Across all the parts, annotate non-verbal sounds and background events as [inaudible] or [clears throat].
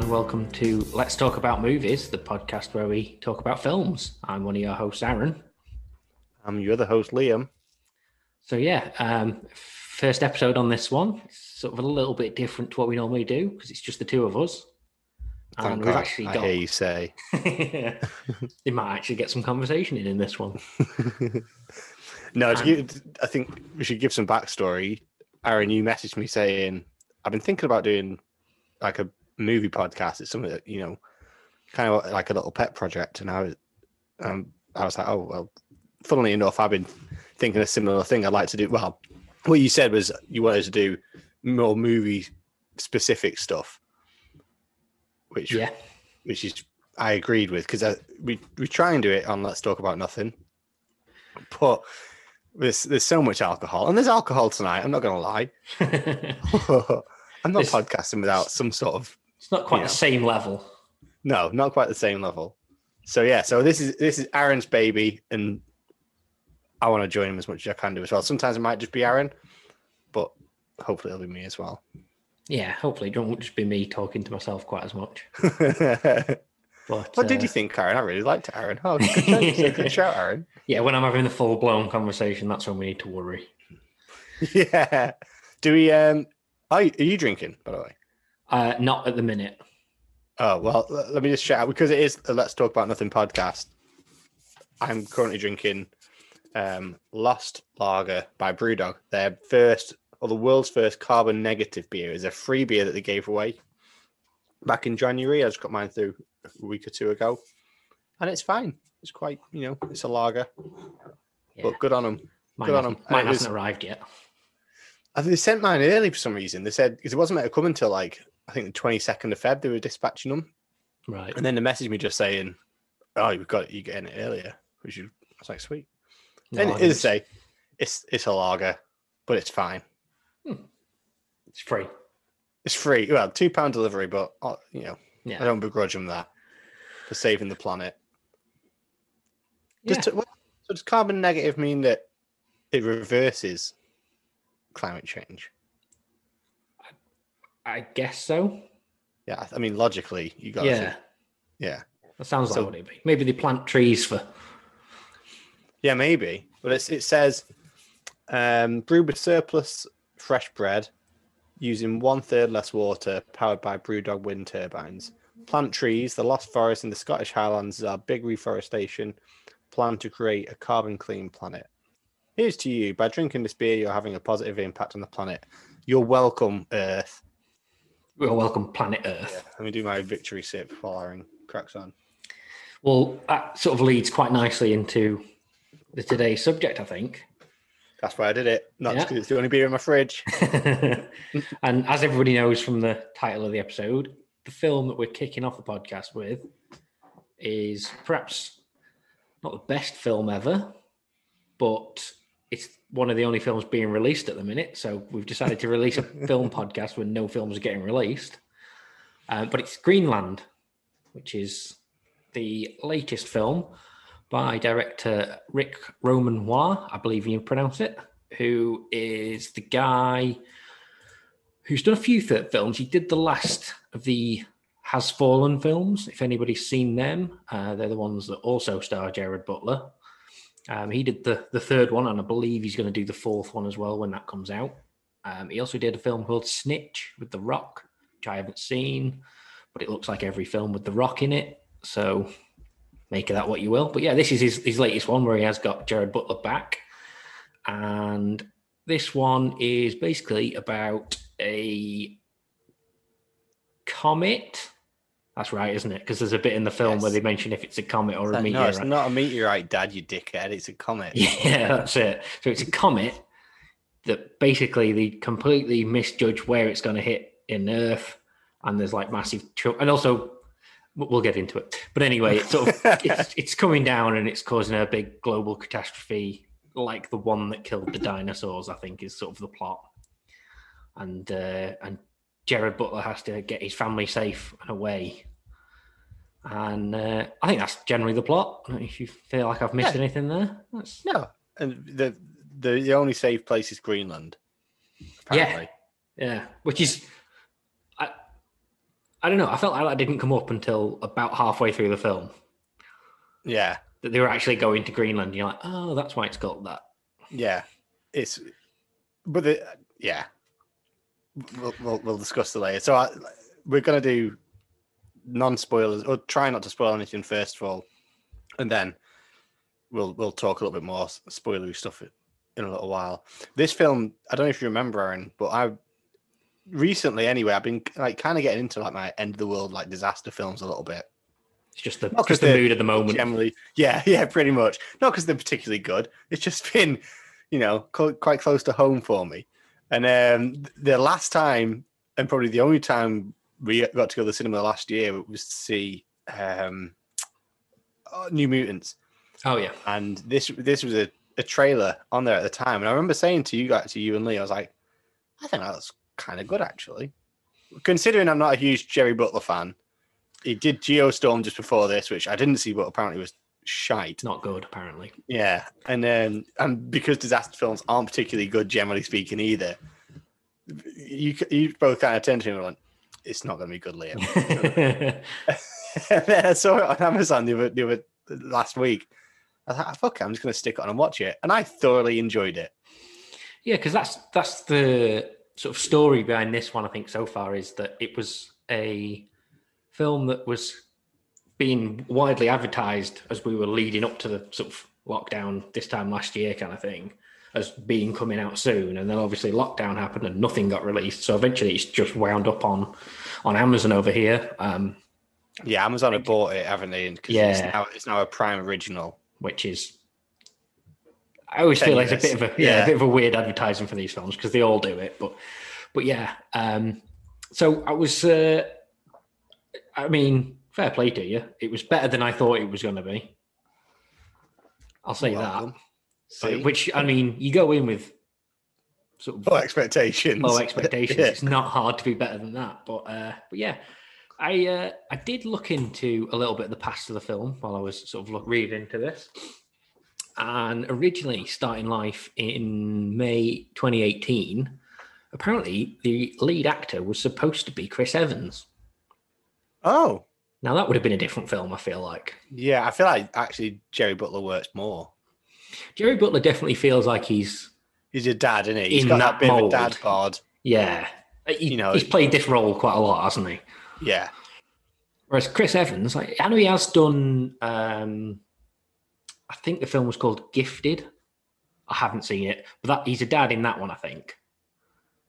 And welcome to Let's Talk About Movies, the podcast where we talk about films. I'm one of your hosts, Aaron. I'm your other host, Liam. So, yeah, um, first episode on this one. It's sort of a little bit different to what we normally do because it's just the two of us. Thank And we've actually I hear you say. [laughs] [laughs] they might actually get some conversation in in this one. [laughs] no, Um, give, I think we should give some backstory. Aaron, you messaged me saying, I've been thinking about doing like a movie podcast. It's something that, you know, kind of like a little pet project. And I was, um, I was like, oh, well, funnily enough, I've been thinking a similar thing I'd like to do. Well, what you said was you wanted to do more movie specific stuff, which Yeah. which is I agreed with because we we try and do it on Let's Talk About Nothing, but there's there's so much alcohol and there's alcohol tonight. I'm not gonna lie. [laughs] [laughs] I'm not podcasting without some sort of it's not quite Yeah. the same level. no, not quite the same level. So yeah, so this is this is Aaron's baby, and I want to join him as much as I can do as well. Sometimes it might just be Aaron, but hopefully it'll be me as well. Yeah, hopefully it won't just be me talking to myself quite as much. [laughs] but, what But did uh, you think, Aaron? I really liked Aaron. Oh, good, good [laughs] shout, Aaron. Yeah, when I'm having the full blown conversation, that's when we need to worry. [laughs] Yeah. Do we? Um. Are you, are you drinking? By the way. Uh, not at the minute. Oh well, let me just shout out because it is a Let's Talk About Nothing podcast. I'm currently drinking um, Lost Lager by Brewdog. Their first, or the world's first carbon negative beer, is a free beer that they gave away back in January. I just got mine through a week or two ago, and it's fine. It's quite, you know, it's a lager, Yeah, but good on them. mine, good on hasn't, 'em. mine was- hasn't arrived yet. I think they sent mine early for some reason. They said because it wasn't meant to come until like I think the twenty second of Feb. They were dispatching them, Right. and then they messaged me just saying, "Oh, you've got you getting it earlier," which is, I was like, "Sweet." No, and I as I say, it's it's a lager, but it's fine. it's free. It's free. Well, two pound delivery, but uh, you know, I don't begrudge them that for saving the planet. yeah. Does, well, so does carbon negative mean that it reverses climate change? I guess so. Yeah, I mean logically, you got Yeah. yeah. That sounds So- like what it'd be. Maybe they plant trees for. Yeah, maybe. But it's, it says um, brew with surplus fresh bread using one third less water, powered by Brewdog wind turbines. Plant trees. The lost forest in the Scottish Highlands is our big reforestation plan to create a carbon clean planet. Here's to you. By drinking this beer, you're having a positive impact on the planet. You're welcome, Earth. Well, welcome, planet Earth. Let me do my victory sip while Aaron cracks on. Well, that sort of leads quite nicely into the today's subject, I think. That's why I did it. Not Yeah. because it's the only beer in my fridge. [laughs] and as everybody knows from the title of the episode, the film that we're kicking off the podcast with is perhaps not the best film ever, but it's one of the only films being released at the minute. So we've decided to release a [laughs] film podcast when no films are getting released. Uh, but it's Greenland, which is the latest film by director Rick Romanois, I believe you pronounce it, who is the guy who's done a few th- films. He did the last of the Has Fallen films. If anybody's seen them, uh, they're the ones that also star Gerard Butler. Um, he did the the third one, and I believe he's going to do the fourth one as well when that comes out. Um, he also did a film called Snitch with The Rock, which I haven't seen, but it looks like every film with The Rock in it. So make of that what you will. But yeah, this is his, his latest one where he has got Gerard Butler back. And this one is basically about a comet. That's right, isn't it? Because there's a bit in the film where they mention if it's a comet or a no, meteorite. it's not a meteorite, Dad. You dickhead. It's a comet. [laughs] Yeah, that's it. So it's a comet that basically they completely misjudge where it's going to hit in Earth, and there's like massive, tr- and also we'll get into it. But anyway, it's sort of [laughs] it's, it's coming down and it's causing a big global catastrophe, like the one that killed the dinosaurs. I think is sort of the plot, and uh, and Gerard Butler has to get his family safe and away. And uh, I think that's generally the plot. I don't know If you feel like I've missed Yeah. anything there, that's No, and the the, the only safe place is Greenland. Yeah. Apparently. Yeah, which is, I, I don't know. I felt like that didn't come up until about halfway through the film Yeah, that they were actually going to Greenland. You're like, oh, that's why it's called that. yeah. It's, but the yeah, we'll we'll, we'll discuss the later. So I, we're gonna do non spoilers or try not to spoil anything first of all, and then we'll we'll talk a little bit more spoilery stuff in a little while. This film, I don't know if you remember, Aaron, but I recently anyway, I've been like kind of getting into like my end of the world like disaster films a little bit. It's just the, Not 'cause just the mood of the moment. Generally, yeah, [laughs] yeah, pretty much. Not because they're particularly good. It's just been, you know, co- quite close to home for me. And um, the last time, and probably the only time we got to go to the cinema last year it was to see um, oh, New Mutants, Oh yeah, and this this was a, a trailer on there at the time. And I remember saying to you guys, to you and Lee, I was like, I think that was kind of good actually. Considering I'm not a huge Jerry Butler fan, he did Geostorm just before this, which I didn't see, but apparently was shite. it's not good apparently. Yeah, and then and because disaster films aren't particularly good, generally speaking, either. You you both kind of turned to him and went, "It's not going to be good, Liam." and [laughs] then [laughs] I saw it on Amazon the other, the other last week. I thought, ah, "Fuck, it, I'm just going to stick it on and watch it," and I thoroughly enjoyed it. Yeah, because that's that's the sort of story behind this one. I think so far is that it was a film that was being widely advertised as we were leading up to the sort of lockdown this time last year, kind of thing, as being coming out soon. And then obviously lockdown happened and nothing got released. So eventually it's just wound up on on Amazon over here, um, Yeah, Amazon have bought it, haven't they? Because it's Yeah. now it's now a Prime original. which is. I always feel like it's a bit of a yeah, Yeah. a bit of a weird advertising for these films because they all do it, but but yeah. Um, so I was, uh, I mean, fair play to you. It was better than I thought it was going to be. I'll say Welcome. that. See? Which I mean, you go in with sort of Low expectations. low [laughs] expectations. Yeah. It's not hard to be better than that. But uh, but yeah, I uh, I did look into a little bit of the past of the film while I was sort of look, reading into this. And originally starting life in May 2018, apparently the lead actor was supposed to be Chris Evans. Oh, Now that would have been a different film, I feel like. yeah. I feel like actually Jerry Butler works more. Jerry Butler definitely feels like he's He's your dad, isn't he? He's In got that that, bit of a dad bod. yeah. He- You know, he's played this role quite a lot, hasn't he? Yeah. Whereas Chris Evans, like, I know he has done. Um, I think the film was called Gifted. I haven't seen it, but that he's a dad in that one. I think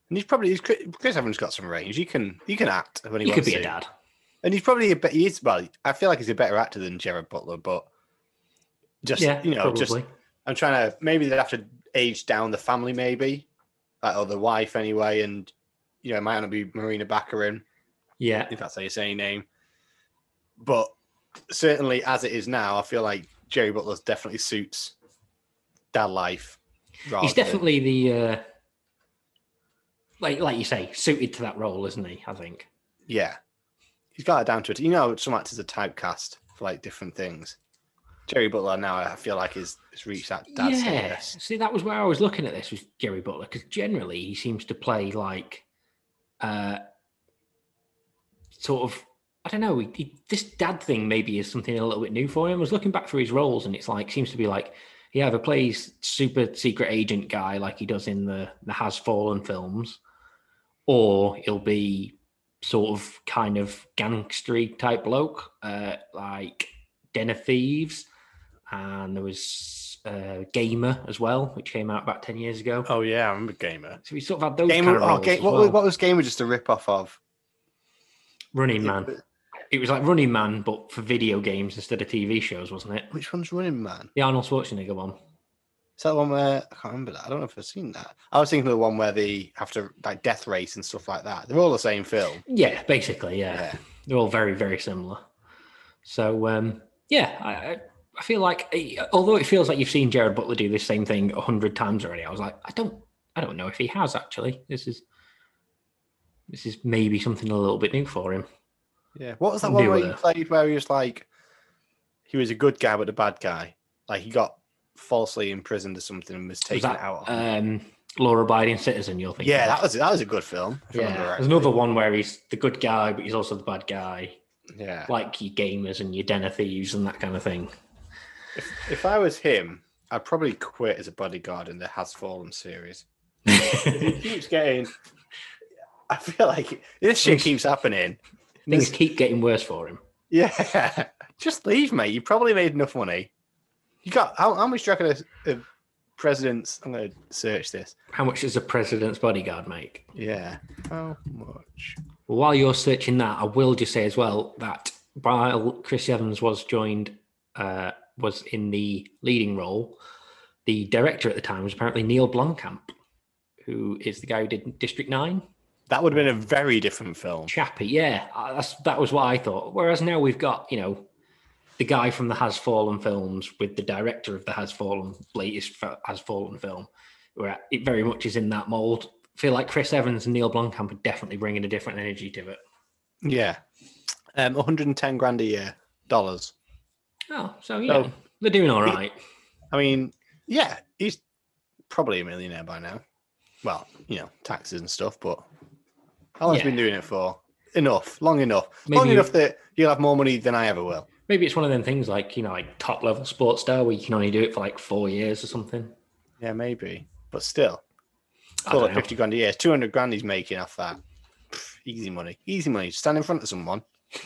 And he's probably he's, Chris Evans got some range. He can he can act when he, he wants could be a dad. And he's probably a bit. He is well. I feel like he's a better actor than Gerard Butler, but just Yeah, you know, probably. just I'm trying to maybe they'd have to age down the family, maybe, like, or the wife anyway, and you know, it might not be Morena Baccarin yeah, if that's how you say her name. But certainly, as it is now, I feel like Jerry Butler definitely suits dad life. he's definitely the uh, like like you say suited to that role, isn't he? I think. Yeah. He's got it down to it. You know, some actors are typecast for like different things. Jerry Butler now, I feel like is has reached that dad yeah. See, that was where I was looking at this was Jerry Butler because generally he seems to play like, uh, sort of. I don't know. He, he, this dad thing maybe is something a little bit new for him. I was looking back through his roles, and it's like seems to be like he either plays super secret agent guy like he does in the the Has Fallen films, or he'll be sort of kind of gangstery type bloke, uh, like Den of Thieves, and there was uh, Gamer as well, which came out about ten years ago. Oh yeah, I remember Gamer. So we sort of had those Gamer, kind of oh, Ga- what, well. was- what was Gamer just a rip off of? Running Man. It was like Running Man, but for video games instead of TV shows, wasn't it? Which one's Running Man? The Arnold Schwarzenegger one. Is that the one where I can't remember that? I don't know if I've seen that. I was thinking of the one where they have to like death race and stuff like that. They're all the same film. Yeah, basically, yeah. Yeah. They're all very, very similar. So, um, yeah, I, I- feel like, eh, although it feels like you've seen Gerard Butler do this same thing a hundred times already, I was like, I don't, I don't know if he has actually. This is, this is maybe something a little bit new for him. Yeah. What was that one where he played where he was like he was a good guy but a bad guy? Like he got falsely imprisoned or something and was Was taken that out. um, law-abiding citizen. You're thinking? Yeah, that was that was a good film. yeah. There's another one where he's the good guy, but he's also the bad guy, Yeah. like your gamers and your of thieves and that kind of thing. If I was him, I'd probably quit as a bodyguard in the Has Fallen series. he keeps getting. I feel like this shit keeps happening. Things keep getting worse for him. Yeah, [laughs] just leave, mate. You probably made enough money. You got how, how much do you reckon a, a president's? I'm going to search this. How much does a president's bodyguard make? Yeah, how much? Well, while you're searching that, I will just say as well that while Chris Evans was joined, uh, was in the leading role, the director at the time was apparently Neil Blomkamp, who is the guy who did District Nine. That would have been a very different film. Chappie, yeah, uh, that's, that was what I thought. Whereas now we've got, you know, the guy from the Has Fallen films with the director of the Has Fallen latest Has Fallen film, where it very much is in that mold. feel like Chris Evans and Neil Blomkamp are definitely bringing a different energy to it. Yeah, um, 110 grand a year dollars. Oh, so yeah, So- they're doing all right. I mean, yeah, he's probably a millionaire by now. Well, you know, taxes and stuff, but how long's he been doing it for? Enough, long enough, long enough that you'll have more money than I ever will. Maybe it's one of them things like you know, like top level sports star where you can only do it for like four years or something. Yeah, maybe, but still, I call don't it. 50 grand a year. 200 grand he's making off that. Pff, easy money, easy money. Stand in front of someone. [laughs]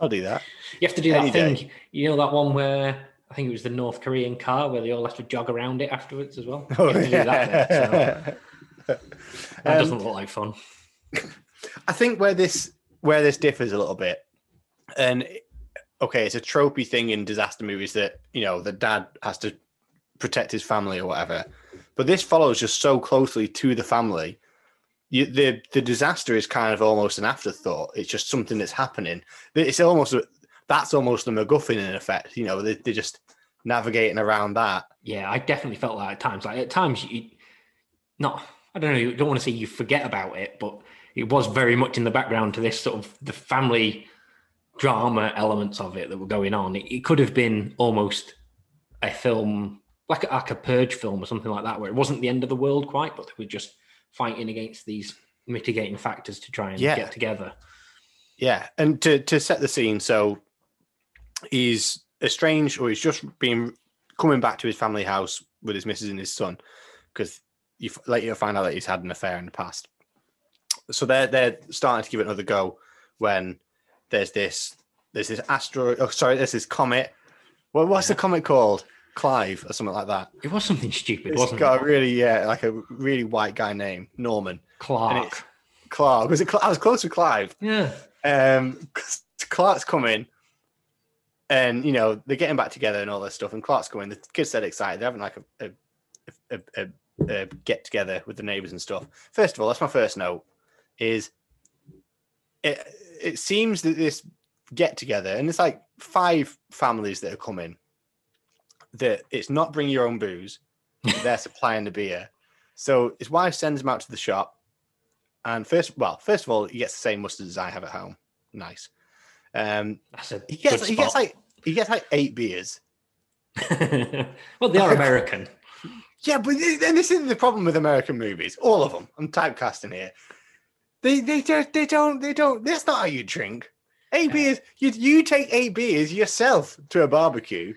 I'll do that. You have to do that Any thing. day. You know that one where I think it was the North Korean car where they all have to jog around it afterwards as well. Oh, do that, bit, so [laughs] that Um, doesn't look like fun. [laughs] I think where this where this differs a little bit, and okay, it's a tropey thing in disaster movies that you know the dad has to protect his family or whatever, but this follows just so closely to the family. You, the the disaster is kind of almost an afterthought. It's just something that's happening. It's almost that's almost the MacGuffin in effect. You know, they, they're just navigating around that. Yeah, I definitely felt that at times. Like at times, you not. I don't know. You don't want to say you forget about it, but it was very much in the background to this sort of the family drama elements of it that were going on. It, it could have been almost a film, like a, like a purge film or something like that, where it wasn't the end of the world quite, but they were just fighting against these mitigating factors to try and Yeah. get together. Yeah, and to to set the scene, so he's estranged, or he's just been coming back to his family house with his missus and his son, because you later find out that he's had an affair in the past. So they're they're starting to give it another go when there's this there's this asteroid. Oh, sorry, there's this comet. Well, what's the comet called? Clive or something like that. It was something stupid, It's wasn't got it? a really yeah, like a really white guy name, Norman Clark. Clark. Was it? Cl- I was close with Clive. Yeah. Um, Clark's coming, and you know they're getting back together and all this stuff. And Clark's coming. The kids dead excited. They're having like a a, a, a, a get together with the neighbors and stuff. First of all, that's my first note. Is it? It seems that this get together, and it's like five families that are coming. That it's not bring your own booze. they're supplying the beer. So his wife sends him out to the shop. And first, well, first of all, he gets the same mustard as I have at home. Nice. Um, That's a he gets he gets like he gets like eight beers. [laughs] well, they are American. Yeah, but th- and this is the problem with American movies. All of them. I'm typecasting here. They they don't they don't they don't. That's not how you drink. Eight beers. You you take eight beers yourself to a barbecue.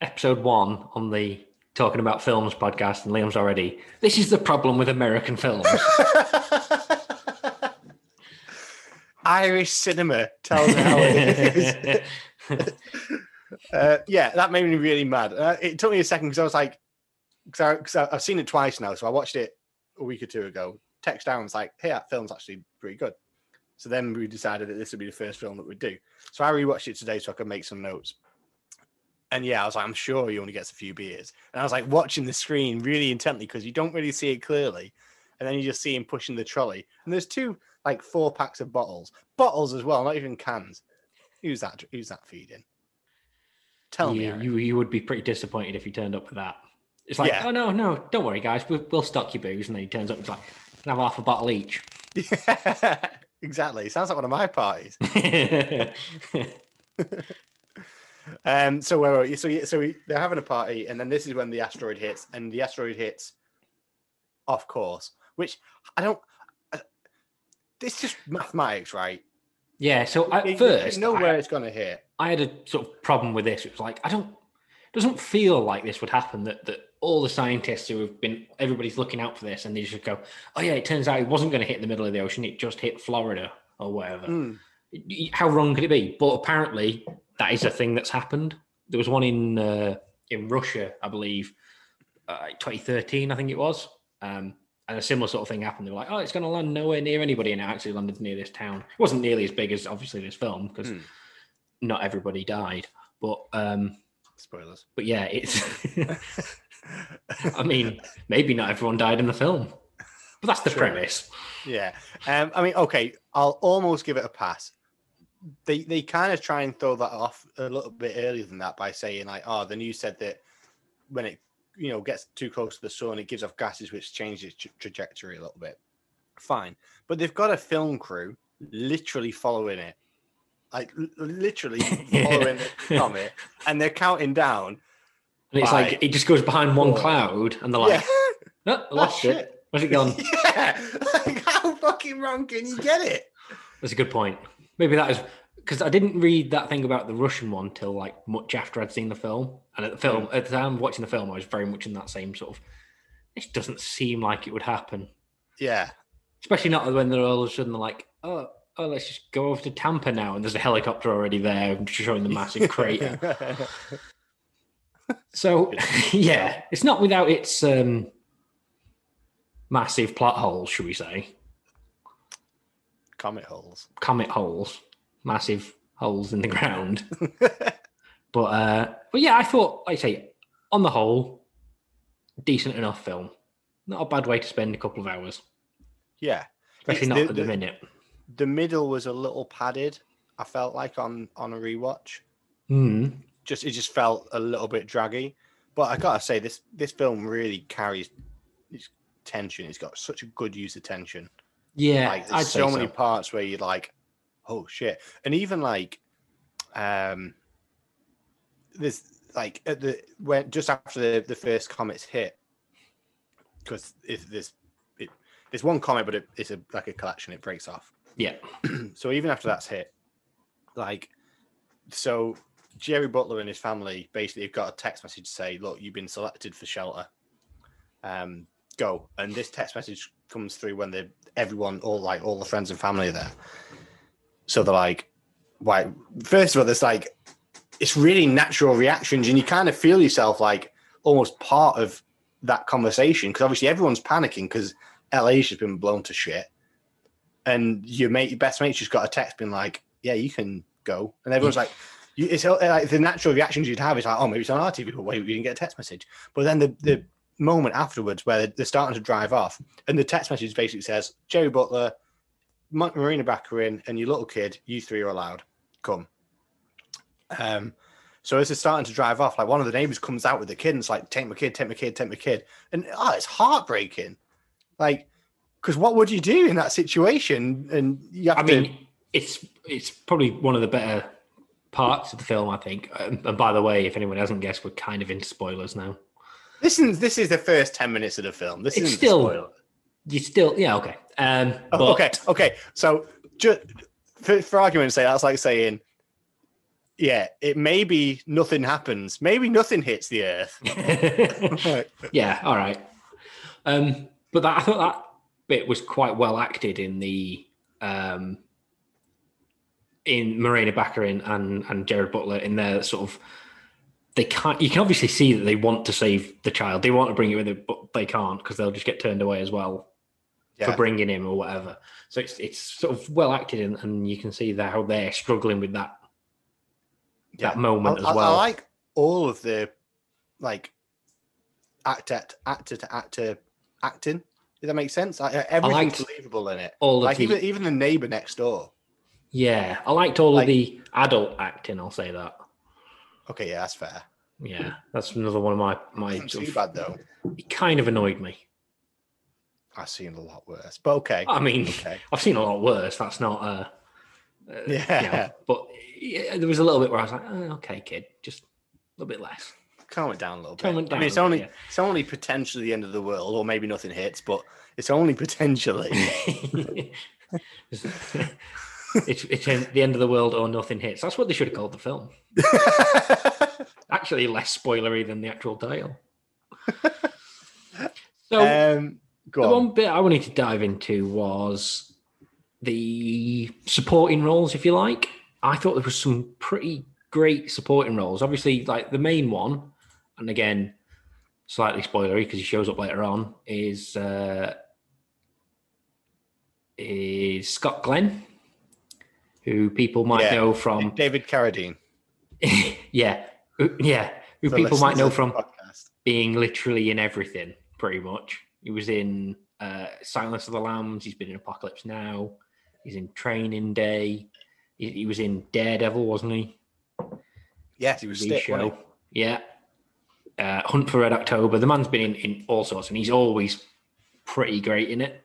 Episode one on the Talking About Films podcast, and Liam's already. This is the problem with American films. [laughs] Irish cinema tells me how it is. [laughs] uh, yeah, that made me really mad. Uh, it took me a second because I was like, because I've seen it twice now. So I watched it a week or two ago. Text down was like, hey, that film's actually pretty good. So then we decided that this would be the first film that we'd do. So I rewatched it today so I could make some notes. And yeah, I was like, I'm sure he only gets a few beers. And I was like watching the screen really intently because you don't really see it clearly. And then you just see him pushing the trolley. And there's two, like four packs of bottles. Bottles as well, not even cans. Who's that? Who's that feeding? Tell me. you, Aaron. you, you would be pretty disappointed if he turned up with that. It's like, Yeah. oh no, no, don't worry, guys, we'll, we'll stock your booze. And then he turns up and it's like, can have half a bottle each. Yeah, [laughs] exactly. Sounds like one of my parties. [laughs] [laughs] Um, so where are you? So so we, they're having a party, and then this is when the asteroid hits, and the asteroid hits off course, which I don't. I, it's just mathematics, right? Yeah. So at You- you first, know I- where it's going to hit. I had a sort of problem with this. It was like I don't it doesn't feel like this would happen that that all the scientists who have been everybody's looking out for this and they just go, Oh yeah, it turns out it wasn't going to hit the middle of the ocean, it just hit Florida or whatever. Mm. How wrong could it be? But apparently that is a thing that's happened. There was one in uh, in Russia, I believe, uh, 2013, I think it was. Um, and a similar sort of thing happened. They were like, "Oh, it's going to land nowhere near anybody," and it actually landed near this town. It wasn't nearly as big as obviously this film because Hmm. not everybody died. But um, Spoilers. but yeah, it's. [laughs] [laughs] I mean, maybe not everyone died in the film, but that's the Sure. premise. Yeah. Um, I mean, okay, I'll almost give it a pass. They they kind of try and throw that off a little bit earlier than that by saying like, oh, the news said that when it you know gets too close to the sun, it gives off gases which change its tra- trajectory a little bit. Fine, but they've got a film crew literally following it, like l- literally [laughs] following the comet, and they're counting down. And it's Right. like it just goes behind one cloud, and they're like, yeah, [laughs] "Oh, lost oh, shit. it. Where's it gone?" [laughs] yeah. Like, how fucking wrong can you get it? That's a good point. Maybe that is because I didn't read that thing about the Russian one till like much after I'd seen the film. And at the film, at the time watching the film, I was very much in that same sort of. This doesn't seem like it would happen, Yeah. especially not when they're all of a sudden like, oh, oh, let's just go over to Tampa now, and there's a helicopter already there showing the massive [laughs] crater. [laughs] So [laughs] yeah, it's not without its um, massive plot holes, should we say? Comet holes. Comet holes, massive holes in the ground. [laughs] But uh, but yeah, I thought, like I say, on the whole, decent enough film. Not a bad way to spend a couple of hours, yeah. especially It's not the- at the, the- minute. The middle was a little padded. I felt like on on a rewatch. Hmm. Just it just felt a little bit draggy. But I gotta say, this this film really carries its tension. It's got such a good use of tension. Yeah, like there's so so. many parts where you're like, oh shit. And even like um this like at the when just after the, the first comets hit, because if this it, there's one comet, but it, it's a like a collection, it breaks off. Yeah, [clears throat] so even after that's hit, like, so Jerry Butler and his family basically have got a text message to say, "Look, you've been selected for shelter. Um, go." And this text message comes through when they everyone, all like all the friends and family are there. So they're like, "Why?" First of all, there's like, it's really natural reactions, and you kind of feel yourself like almost part of that conversation because obviously everyone's panicking because LA's just been blown to shit and your mate, your best mate's just got a text being like, "Yeah, you can go," and everyone's like, you, "It's like the natural reactions you'd have is like, oh, maybe it's on our TV, but wait, we didn't get a text message." But then the the moment afterwards where they're starting to drive off, and the text message basically says, "Jerry Butler, Ma- Morena Baccarin, and your little kid, you three are allowed. Come." Um. So as they're starting to drive off, like one of the neighbors comes out with the kid and it's like, take my kid, take my kid, take my kid. And oh, it's heartbreaking. Like, because what would you do in that situation? And you have I to mean, it's it's probably one of the better parts of the film, I think. And by the way, if anyone hasn't guessed, we're kind of into spoilers now. This is this is the first ten minutes of the film. This isn't still- You still, yeah, okay. Um, Oh, but- okay, okay. So just for, for argument's sake, that's like saying, yeah, it maybe nothing happens. Maybe nothing hits the earth. [laughs] Yeah, all right. Um, but that, I thought that bit was quite well acted in the um, in Morena Baccarin and and Gerard Butler in their sort of they can't. You can obviously see that they want to save the child. They want to bring it with it, but they can't because they'll just get turned away as well for bringing him or whatever. So it's it's sort of well acted, and, and you can see that how they're struggling with that Yeah. that moment I, as well. I like all of the like actor actor to actor acting. Does that make sense? I, everything's believable in it. all Like the even even the neighbor next door. yeah, I liked all like- of the adult acting. I'll say that. Okay, yeah, that's fair. Yeah, that's another one of my my. Isn't too bad though. It kind of annoyed me. I've seen a lot worse, but okay. I mean, Okay. I've seen a lot worse. That's not. Uh, uh, you know, Yeah. but yeah, there was a little bit where I was like, oh, okay, kid, just a little bit less. calm it down a little bit. Calm it I mean, it's a bit, only yeah. it's only potentially the end of the world, or maybe nothing hits, but it's only potentially. [laughs] [laughs] [laughs] it's, it's the end of the world or nothing hits. That's what they should have called the film. [laughs] Actually, less spoilery than the actual title. So um, go the on. one bit I wanted to dive into was the supporting roles, if you like. I thought there was some pretty great supporting roles. Obviously, like the main one, and again, slightly spoilery because he shows up later on, is uh, is Scott Glenn, who people might Yeah. know from David Carradine. yeah, [laughs] yeah, who for people might know from being literally in everything, pretty much. He was in uh, Silence of the Lambs. He's been in Apocalypse Now. He's in Training Day. He, he was in Daredevil, wasn't he? Yes, he was stick. show. Yeah. Uh, Hunt for Red October. The man's been in, in all sorts, and he's always pretty great in it.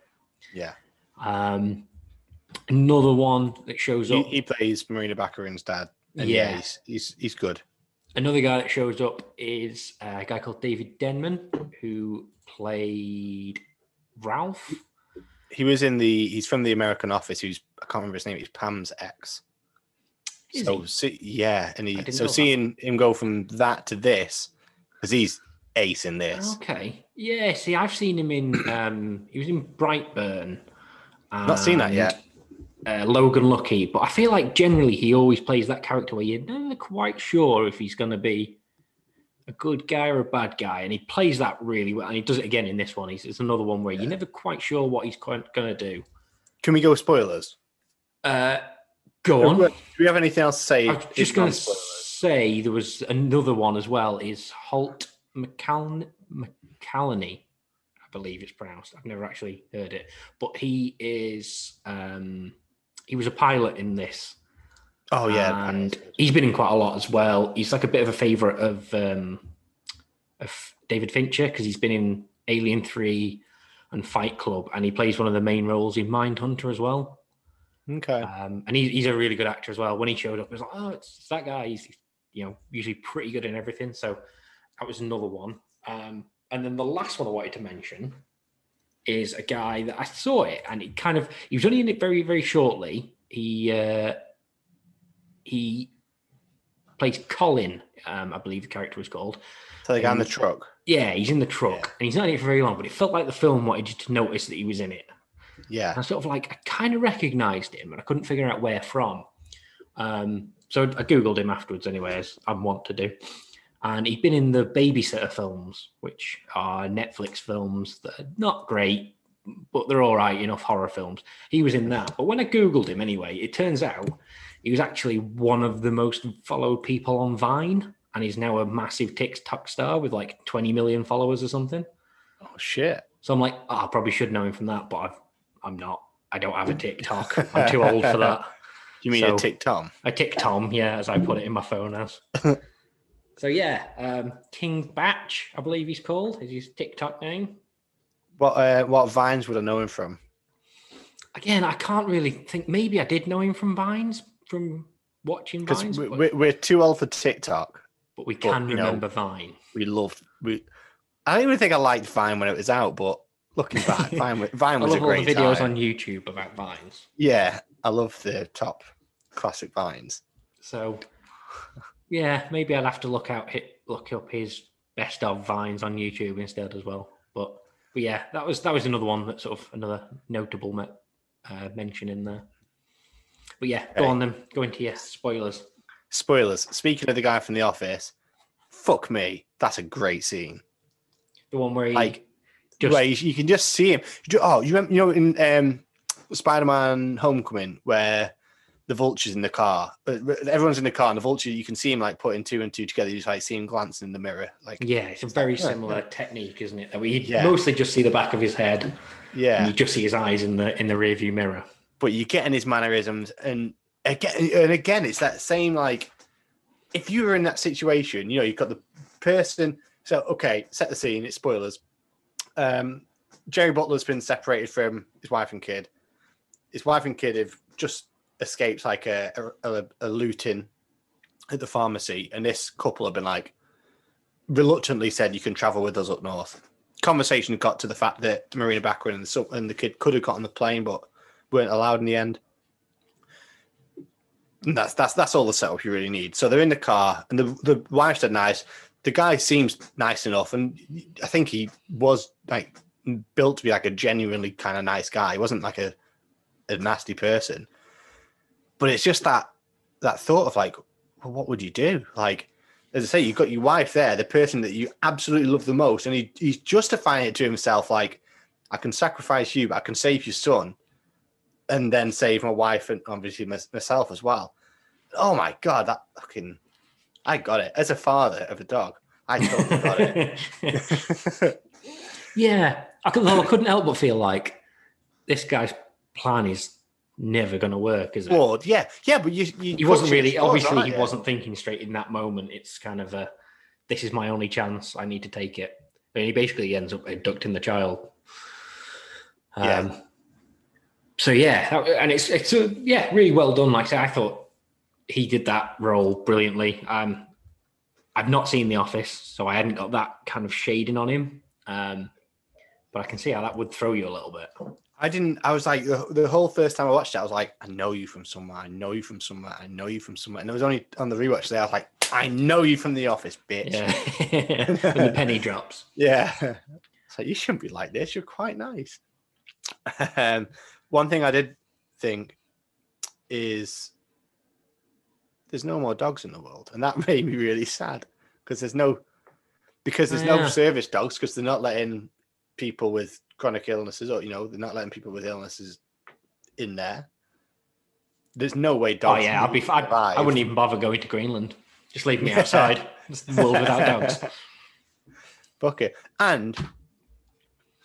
Yeah, Um, another one that shows up. he plays Morena Baccarin's dad. And Yeah. yeah, he's, he's he's good. Another guy that shows up is a guy called David Denman, who played Ralph. He was in the. He's from the American Office. Who's I can't remember his name. He's Pam's ex. Is so he? see, yeah, and he so know that. seeing him go from that to this because he's ace in this. Okay. Yeah, see, I've seen him in um he was in Brightburn. Not seen that yet. Uh, Logan Lucky, but I feel like generally he always plays that character where you're never quite sure if he's going to be a good guy or a bad guy, and he plays that really well. And he does it again in this one. He's, it's another one where you're never quite sure what he's going to do. Can we go spoilers? Uh, go on. Do we have anything else to say? I was just going to say there was another one as well. Is Holt McCall- McCallany, I believe it's pronounced. I've never actually heard it, but he is. Um, he was a pilot in this, Oh yeah, and he's been in quite a lot as well. He's like a bit of a favorite of um, of David Fincher because he's been in Alien Three and Fight Club, and he plays one of the main roles in Mindhunter as well. okay. Um, and he, he's a really good actor as well. When he showed up, it was like, oh, it's, it's that guy. He's you know usually pretty good in everything. So that was another one. Um, and then the last one I wanted to mention is a guy that I saw it, and it kind of he was only in it very very shortly. He uh, he plays Colin, um, I believe the character was called. So the guy in the um, truck. Yeah, he's in the truck, Yeah. and he's not in it for very long. But it felt like the film wanted you to notice that he was in it. Yeah. And I sort of like I kind of recognized him, and I couldn't figure out where from. Um, so I googled him afterwards, anyway, as I want to do. And he'd been in the Babysitter films, which are Netflix films that are not great, but they're all right enough horror films. He was in that. But when I googled him, anyway, it turns out he was actually one of the most followed people on Vine, and he's now a massive TikTok star with like 20 million followers or something. Oh shit. So I'm like, oh, I probably should know him from that, but I've, I'm not. I don't have a TikTok. I'm too old for that. [laughs] You mean So- a? I tick Tom, yeah, as I put it in my phone as. [laughs] so yeah, um, King Bach, I believe he's called. Is his TikTok name? What uh, what vines would I know him from? Again, I can't really think. Maybe I did know him from Vines, from watching Because Vines, but, we're, we're too old for TikTok. but we but, can know, remember Vine. We loved. We. I don't even think I liked Vine when it was out, but looking back, [laughs] Vine, Vine I was a love all the videos time. on YouTube about Vines. Yeah, I love the top classic Vines. So yeah, maybe I'll have to look out hit look up his best of vines on YouTube instead as well. But but yeah, that was that was another one that sort of another notable uh, mention in there. But yeah, go Okay. on then. Go into your spoilers. Spoilers. Speaking of the guy from The Office, fuck me, that's a great scene. The one where he Like, just where you, you can just see him. Oh, you remember, you know in um, Spider-Man: Homecoming where the vulture's in the car, but but everyone's in the car, and the vulture you can see him like putting two and two together. You just like see him glancing in the mirror, like yeah, it's a very Yeah, similar technique, isn't it? That we Yeah. mostly just see the back of his head, and yeah. you just see his eyes in the in the rearview mirror. But you're getting his mannerisms, and again, and again, it's that same like if you were in that situation, you know, you've got the person. So okay, set the scene. It's spoilers. Um, Jerry Butler's been separated from his wife and kid. His wife and kid have just escaped like a, a, a looting at the pharmacy, and this couple have been like, reluctantly said, "You can travel with us up north." Conversation got to the fact that Morena Baccarin and the and the kid could have got on the plane, but weren't allowed in the end. And that's that's that's all the setup you really need. So they're in the car, and the the wife said nice. The guy seems nice enough, and I think he was like built to be like a genuinely kind of nice guy. He wasn't like a a nasty person. But it's just that that thought of like, well, what would you do? Like, as I say, you've got your wife there, the person that you absolutely love the most, and he, he's justifying it to himself like, I can sacrifice you, but I can save your son and then save my wife and obviously myself as well. Oh my god, that fucking I got it. As a father of a dog, I totally got it. [laughs] yeah, I, could, I couldn't help but feel like this guy's plan is never going to work, is it? Well, yeah, yeah, but you, you he wasn't really. Obviously, he wasn't thinking straight in that moment. It's kind of a, this is my only chance. I need to take it. And he basically ends up abducting the child. Um, yeah so yeah, and it's it's a, yeah, really well done. Like I said, I thought he did that role brilliantly. Um, I've not seen The Office, so I hadn't got that kind of shading on him. Um, but I can see how that would throw you a little bit. I didn't. I was like the, the, whole first time I watched it, I was like, I know you from somewhere. I know you from somewhere. I know you from somewhere. And it was only on the rewatch there. I was like, I know you from The Office, bitch. Yeah. [laughs] [laughs] when the penny drops. Yeah. So like you shouldn't be like this. You're quite nice. um, one thing I did think is there's no more dogs in the world, and that [laughs] made me really sad because there's no because there's yeah. no service dogs because they're not letting people with chronic illnesses or you know they're not letting people with illnesses in there. There's no way dogs. Oh yeah, I'd be. I'd, I wouldn't even bother going to Greenland. Just leave me outside. [laughs] It's the world without dogs. [laughs] Bucket and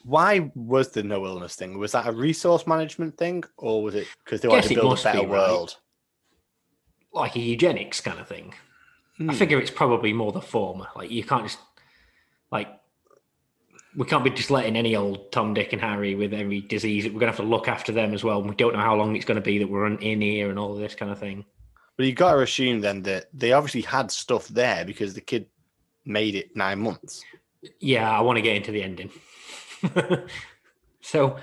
why was the no illness thing? Was that a resource management thing, or was it because they wanted to build a better be, world? Right? Like a eugenics kind of thing. Hmm. I figure it's probably more the former. Like you can't just like we can't be just letting any old Tom, Dick, and Harry with every disease. We're going to have to look after them as well. we don't know how long it's going to be that we're in here and all this kind of thing. But you've got to assume then that they obviously had stuff there because the kid made it nine months. Yeah, I want to get into the ending. [laughs] so,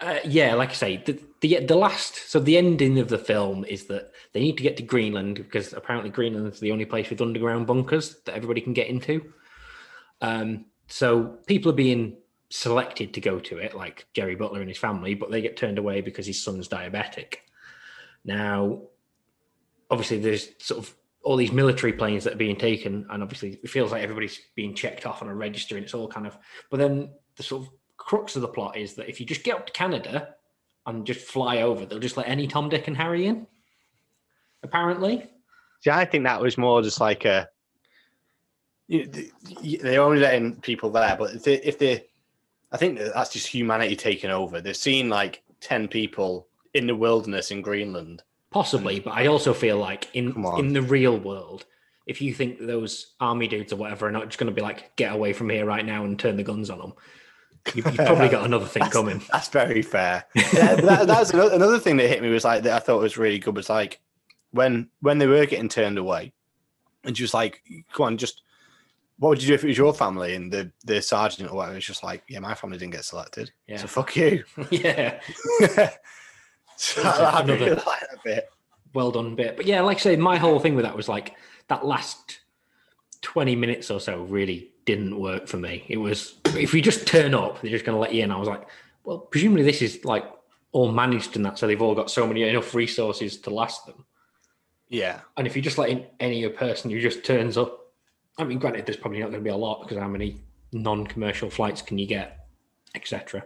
uh, yeah, like I say, the, the the last so the ending of the film is that they need to get to Greenland because apparently Greenland is the only place with underground bunkers that everybody can get into. Um, so people are being selected to go to it, like Jerry Butler and his family, but they get turned away because his son's diabetic. Now, obviously, there's sort of all these military planes that are being taken, and obviously it feels like everybody's being checked off on a register, and it's all kind of. But then the sort of crux of the plot is that if you just get up to Canada and just fly over, they'll just let any Tom, Dick, and Harry in. Apparently. See, I think that was more just like a. They're only letting people there, but if they, if they, I think that's just humanity taking over. They've seen like ten people in the wilderness in Greenland Possibly, but I also feel like in in the real world, if you think those army dudes or whatever are not just going to be like, get away from here right now and turn the guns on them, you've, you've probably got [laughs] another thing that's, coming. That's very fair. [laughs] yeah, that, that's another, another thing that hit me was like that I thought was really good was like when when they were getting turned away, and she was like, come on, just what would you do if it was your family? And the the sergeant or whatever was just like, yeah, my family didn't get selected, yeah. so fuck you. [laughs] yeah. [laughs] So another [laughs] bit. Well done bit. But yeah, like I say, my whole thing with that was like that last 20 minutes or so really didn't work for me. It was if you just turn up, they're just gonna let you in. I was like, well, presumably this is like all managed and that, so they've all got so many enough resources to last them. Yeah. And if you just let in any person who just turns up, I mean, granted, there's probably not going to be a lot because how many non-commercial flights can you get, etc.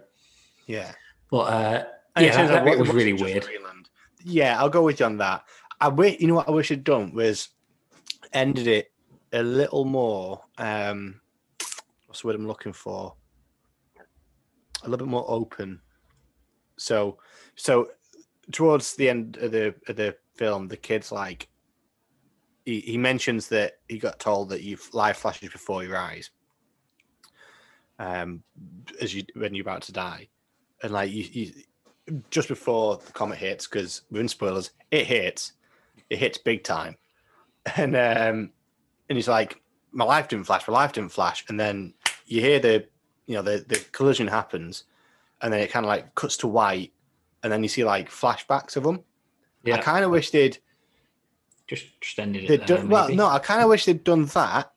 Yeah. But uh, yeah, that, that was really weird. Greenland. Yeah, I'll go with you on that. I wish, you know what I wish I'd done was ended it a little more. Um, what's the word I'm looking for? A little bit more open. So, so towards the end of the of the film, the kid's like, he, he mentions that he got told that you live flashes before your eyes, um, as you when you're about to die, and like you, you just before the comet hits, because we're in spoilers, it hits, it hits big time, [laughs] and um, and he's like, my life didn't flash, my life didn't flash, and then you hear the you know the the collision happens, and then it kind of like cuts to white, and then you see like flashbacks of them. Yeah, I kind of wish they'd just just ended it. there, done, well, no, I kind of wish they'd done that.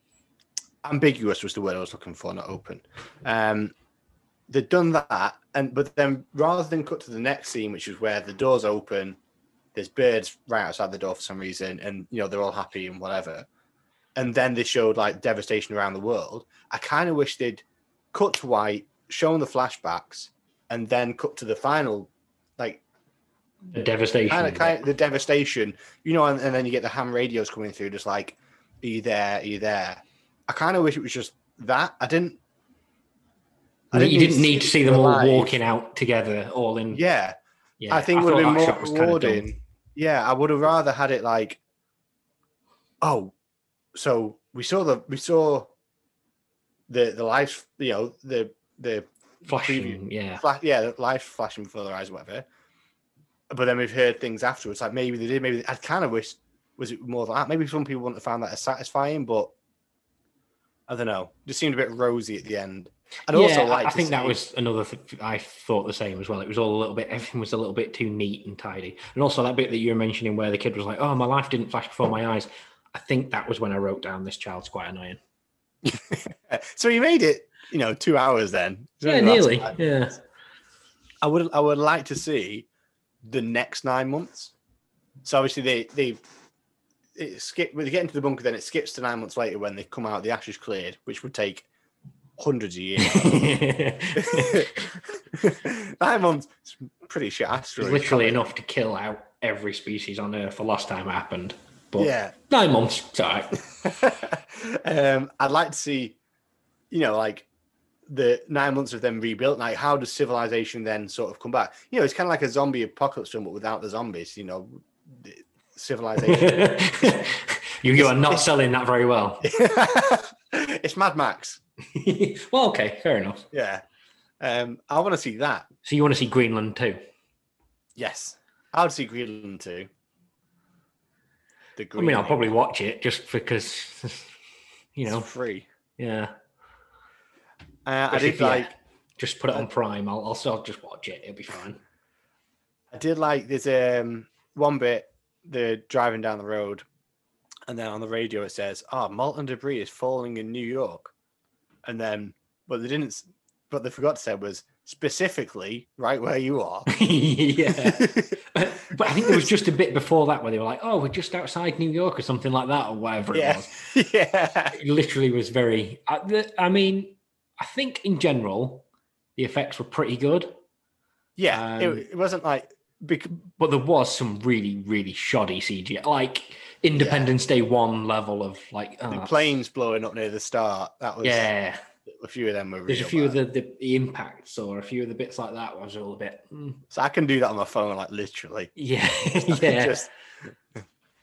Ambiguous was the word I was looking for, not open. Um, they'd done that, and but then rather than cut to the next scene, which is where the doors open, there's birds right outside the door for some reason, and you know they're all happy and whatever, and then they showed like devastation around the world. I kind of wish they'd cut to white, shown the flashbacks, and then cut to the final, the devastation. kind of, of kind of the devastation, you know, and, and then you get the ham radios coming through, just like, "Are you there? Are you there?" I kind of wish it was just that. I didn't. you didn't need to see them all walking out together, all in. Yeah, yeah I think would have been more was kind of rewarding. yeah, I would have rather had it like, oh, so we saw the we saw the the life, you know, the the Flashing, yeah. fla- yeah, the life flashing before their eyes, whatever. But then we've heard things afterwards, like maybe they did, maybe I kind of wish was it more than that. Maybe some people wouldn't have found that as satisfying, but I don't know. Just seemed a bit rosy at the end. I'd yeah, also I- like. I think that was another. Th- I thought the same as well. It was all a little bit. Everything was a little bit too neat and tidy, and also that bit that you were mentioning where the kid was like, "Oh, my life didn't flash before my eyes." I think that was when I wrote down this child's quite annoying. [laughs] so you made it, you know, two hours then. Yeah, only the last nearly. Yeah. I would I would like to see the next nine months. So obviously they they it skip when they get into the bunker, then it skips to nine months later when they come out, the ash is cleared, which would take hundreds of years. [laughs] nine months is pretty shit It's literally enough to kill out every species on Earth the last time it happened. But Yeah. nine months, Sorry. [laughs] um, I'd like to see, you know, like the nine months of them rebuilt. Like, how does civilization then sort of come back? You know, it's kind of like a zombie apocalypse film, but without the zombies. You know, civilization. you, [laughs] you are not selling that very well. [laughs] it's Mad Max. [laughs] well, okay, fair enough. Yeah, um, I want to see that. So you want to see Greenland too? Yes, I would see Greenland too. The I mean, I'll probably watch it just because, you It's know, free. yeah. Uh, I did yeah, like. just put it on Prime. I'll, I'll just watch it. It'll be fine. I did like there's um one bit they're driving down the road, and then on the radio it says, "Oh, molten debris is falling in New York," and then but they didn't. But they forgot to say was specifically right where you are. [laughs] yeah. [laughs] But, I think there was just a bit before that where they were like, "Oh, we're just outside New York" or something like that, or whatever it was. [laughs] yeah, It literally was very. I, I mean, I think in general the effects were pretty good, yeah. Um, it, it wasn't like bec- but there was some really, really shoddy CGI, like Independence Day one level of like oh, the that's- planes blowing up near the start. That was Yeah, A few of them were. there's a few of bad. the, the the impacts or a few of the bits like that was all a bit. mm, So I can do that on my phone, like literally. yeah, [laughs] [laughs] yeah. Just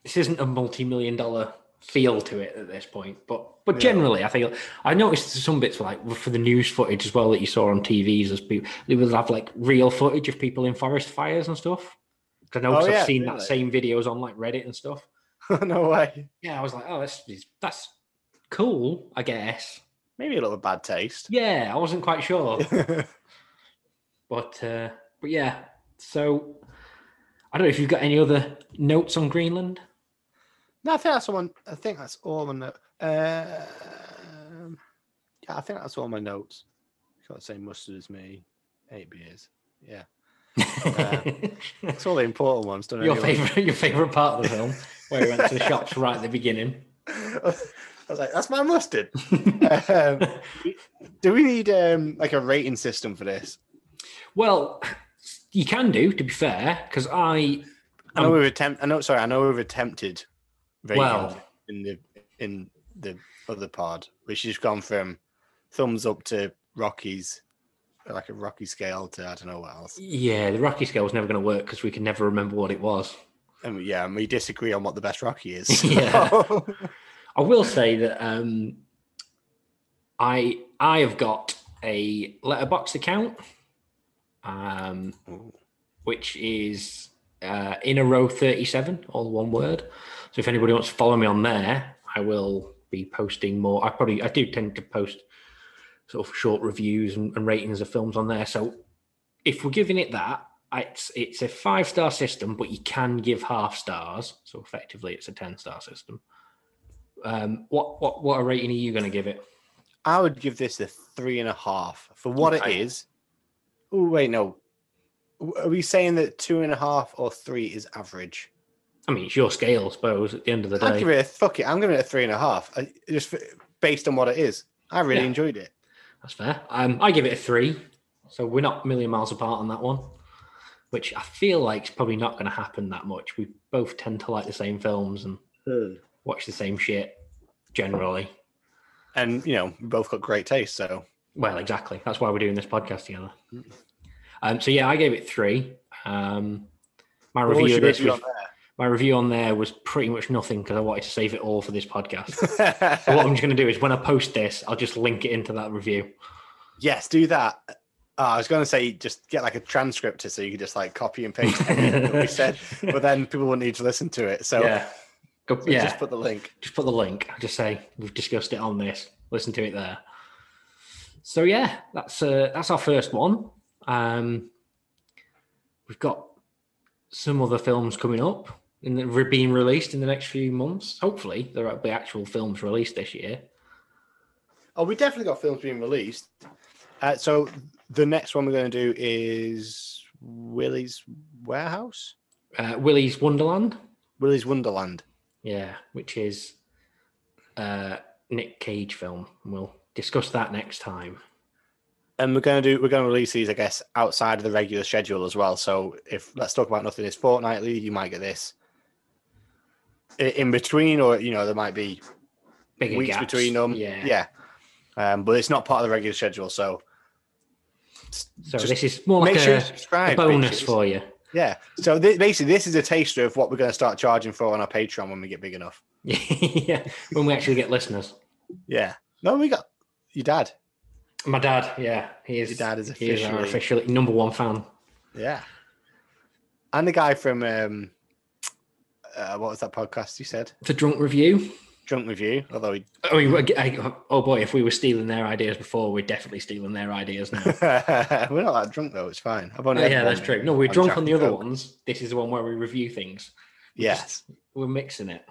this isn't a multi-million dollar feel to it at this point but but Yeah. generally i think i noticed some bits like for the news footage as well that you saw on tvs as people they would have like real footage of people in forest fires and stuff 'Cause i know 'cause Oh, yeah, i've seen really? that same videos on like reddit and stuff [laughs] no way. yeah i was like oh that's that's cool i guess Maybe a little bad taste. yeah i wasn't quite sure [laughs] but uh but yeah so i don't know if you've got any other notes on greenland No, I think that's all. I think that's all my notes. Um, yeah, I think that's all my notes. Got the same mustard as me. Eight beers. Yeah, it's all the important ones. Don't Your favorite, your favorite part of the film, where he went to the shops right at the beginning. [laughs] I was like, that's my mustard. um, do we need um, like a rating system for this? well, you can do, to be fair, because I, I know we've attempted. I know. Sorry, I know we've attempted. Rating well, in the in the other pod, which has gone from thumbs up to Rockies, like a Rocky scale to I don't know what else. yeah, the Rocky scale was never going to work because we can never remember what it was. And yeah, and we disagree on what the best Rocky is. [laughs] Yeah. I will say that um, I I have got a Letterboxd account, um, which is uh, in a row thirty seven, all one word. So if anybody wants to follow me on there, I will be posting more. I probably I do tend to post sort of short reviews and, and ratings of films on there. So if we're giving it that, it's it's a five star system, but you can give half stars. So effectively, it's a ten star system. Um, what what what a rating are you going to give it? I would give this a three and a half for what Okay. it is. Oh wait, no. Are we saying that two and a half or three is average? I mean, it's your scale, I suppose. At the end of the I'd day, give it a fuck it. I'm giving it a three and a half, I- just based on what it is. I really Yeah. enjoyed it. That's fair. Um, I give it a three. So we're not a million miles apart on that one, which I feel like is probably not going to happen that much. We both tend to like the same films and watch the same shit generally. And you know, we both got great taste, so Well, exactly. That's why we're doing this podcast together. Um, so yeah, I gave it three. Um, my What was review of your this review was, my review on there was pretty much nothing because I wanted to save it all for this podcast. [laughs] so what I'm just going to do is when I post this, I'll just link it into that review. yes, do that. Uh, I was going to say just get like a transcript so you could just like copy and paste everything that we said, [laughs] but then people wouldn't need to listen to it. So, yeah. Go, so yeah. just put the link. just put the link. Just say we've discussed it on this. Listen to it there. So yeah, that's uh, that's our first one. Um, we've got some other films coming up that are being released in the next few months. Hopefully, there will be actual films released this year. Oh, we definitely got films being released. Uh, so the next one we're going to do is Willie's Warehouse, Uh, Willy's Wonderland, Willy's Wonderland. yeah, which is uh, Nick Cage film. We'll discuss that next time. And we're going to do we're going to release these, I guess, outside of the regular schedule as well. So if let's talk about nothing is fortnightly, you might get this in between, or you know, there might be Bigger weeks gaps. between them. Yeah. yeah. Um, but it's not part of the regular schedule, so So this is more like make sure a, a bonus bitches. for you. Yeah. So th- basically, this is a taster of what we're going to start charging for on our Patreon when we get big enough. [laughs] yeah, when we actually get listeners. Yeah. No, we got your dad. My dad, yeah, he is. Your dad is he is our officially- official number one fan. Yeah. And the guy from um, uh, what was that podcast you said? The drunk review. Drunk Review. Although he, I mean, I- oh boy, if we were stealing their ideas before, we're definitely stealing their ideas now. [laughs] we're not that drunk though. It's fine. I've only Oh, yeah, that's true. No, we're on drunk on the other Coke. ones. This is the one where we review things. Yes. We're mixing it.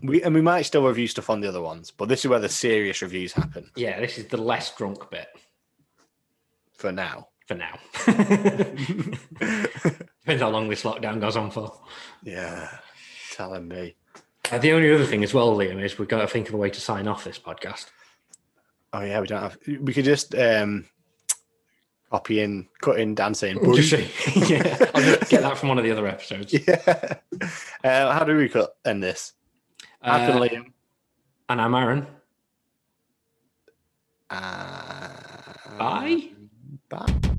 We and we might still review stuff on the other ones, but this is where the serious reviews happen Yeah, this is the less drunk bit for now. for now. [laughs] Depends how long this lockdown goes on for. Yeah. Telling me. Uh, the only other thing as well, Liam, is we've got to think of a way to sign off this podcast. Oh yeah, we don't have. We could just um, copy in, cut in, Dan saying. Just say, [laughs] yeah, I'll just get that from one of the other episodes. [laughs] yeah. Uh, how do we cut end this? I've been Uh, Liam. and I'm Aaron. Uh, Bye. Bye.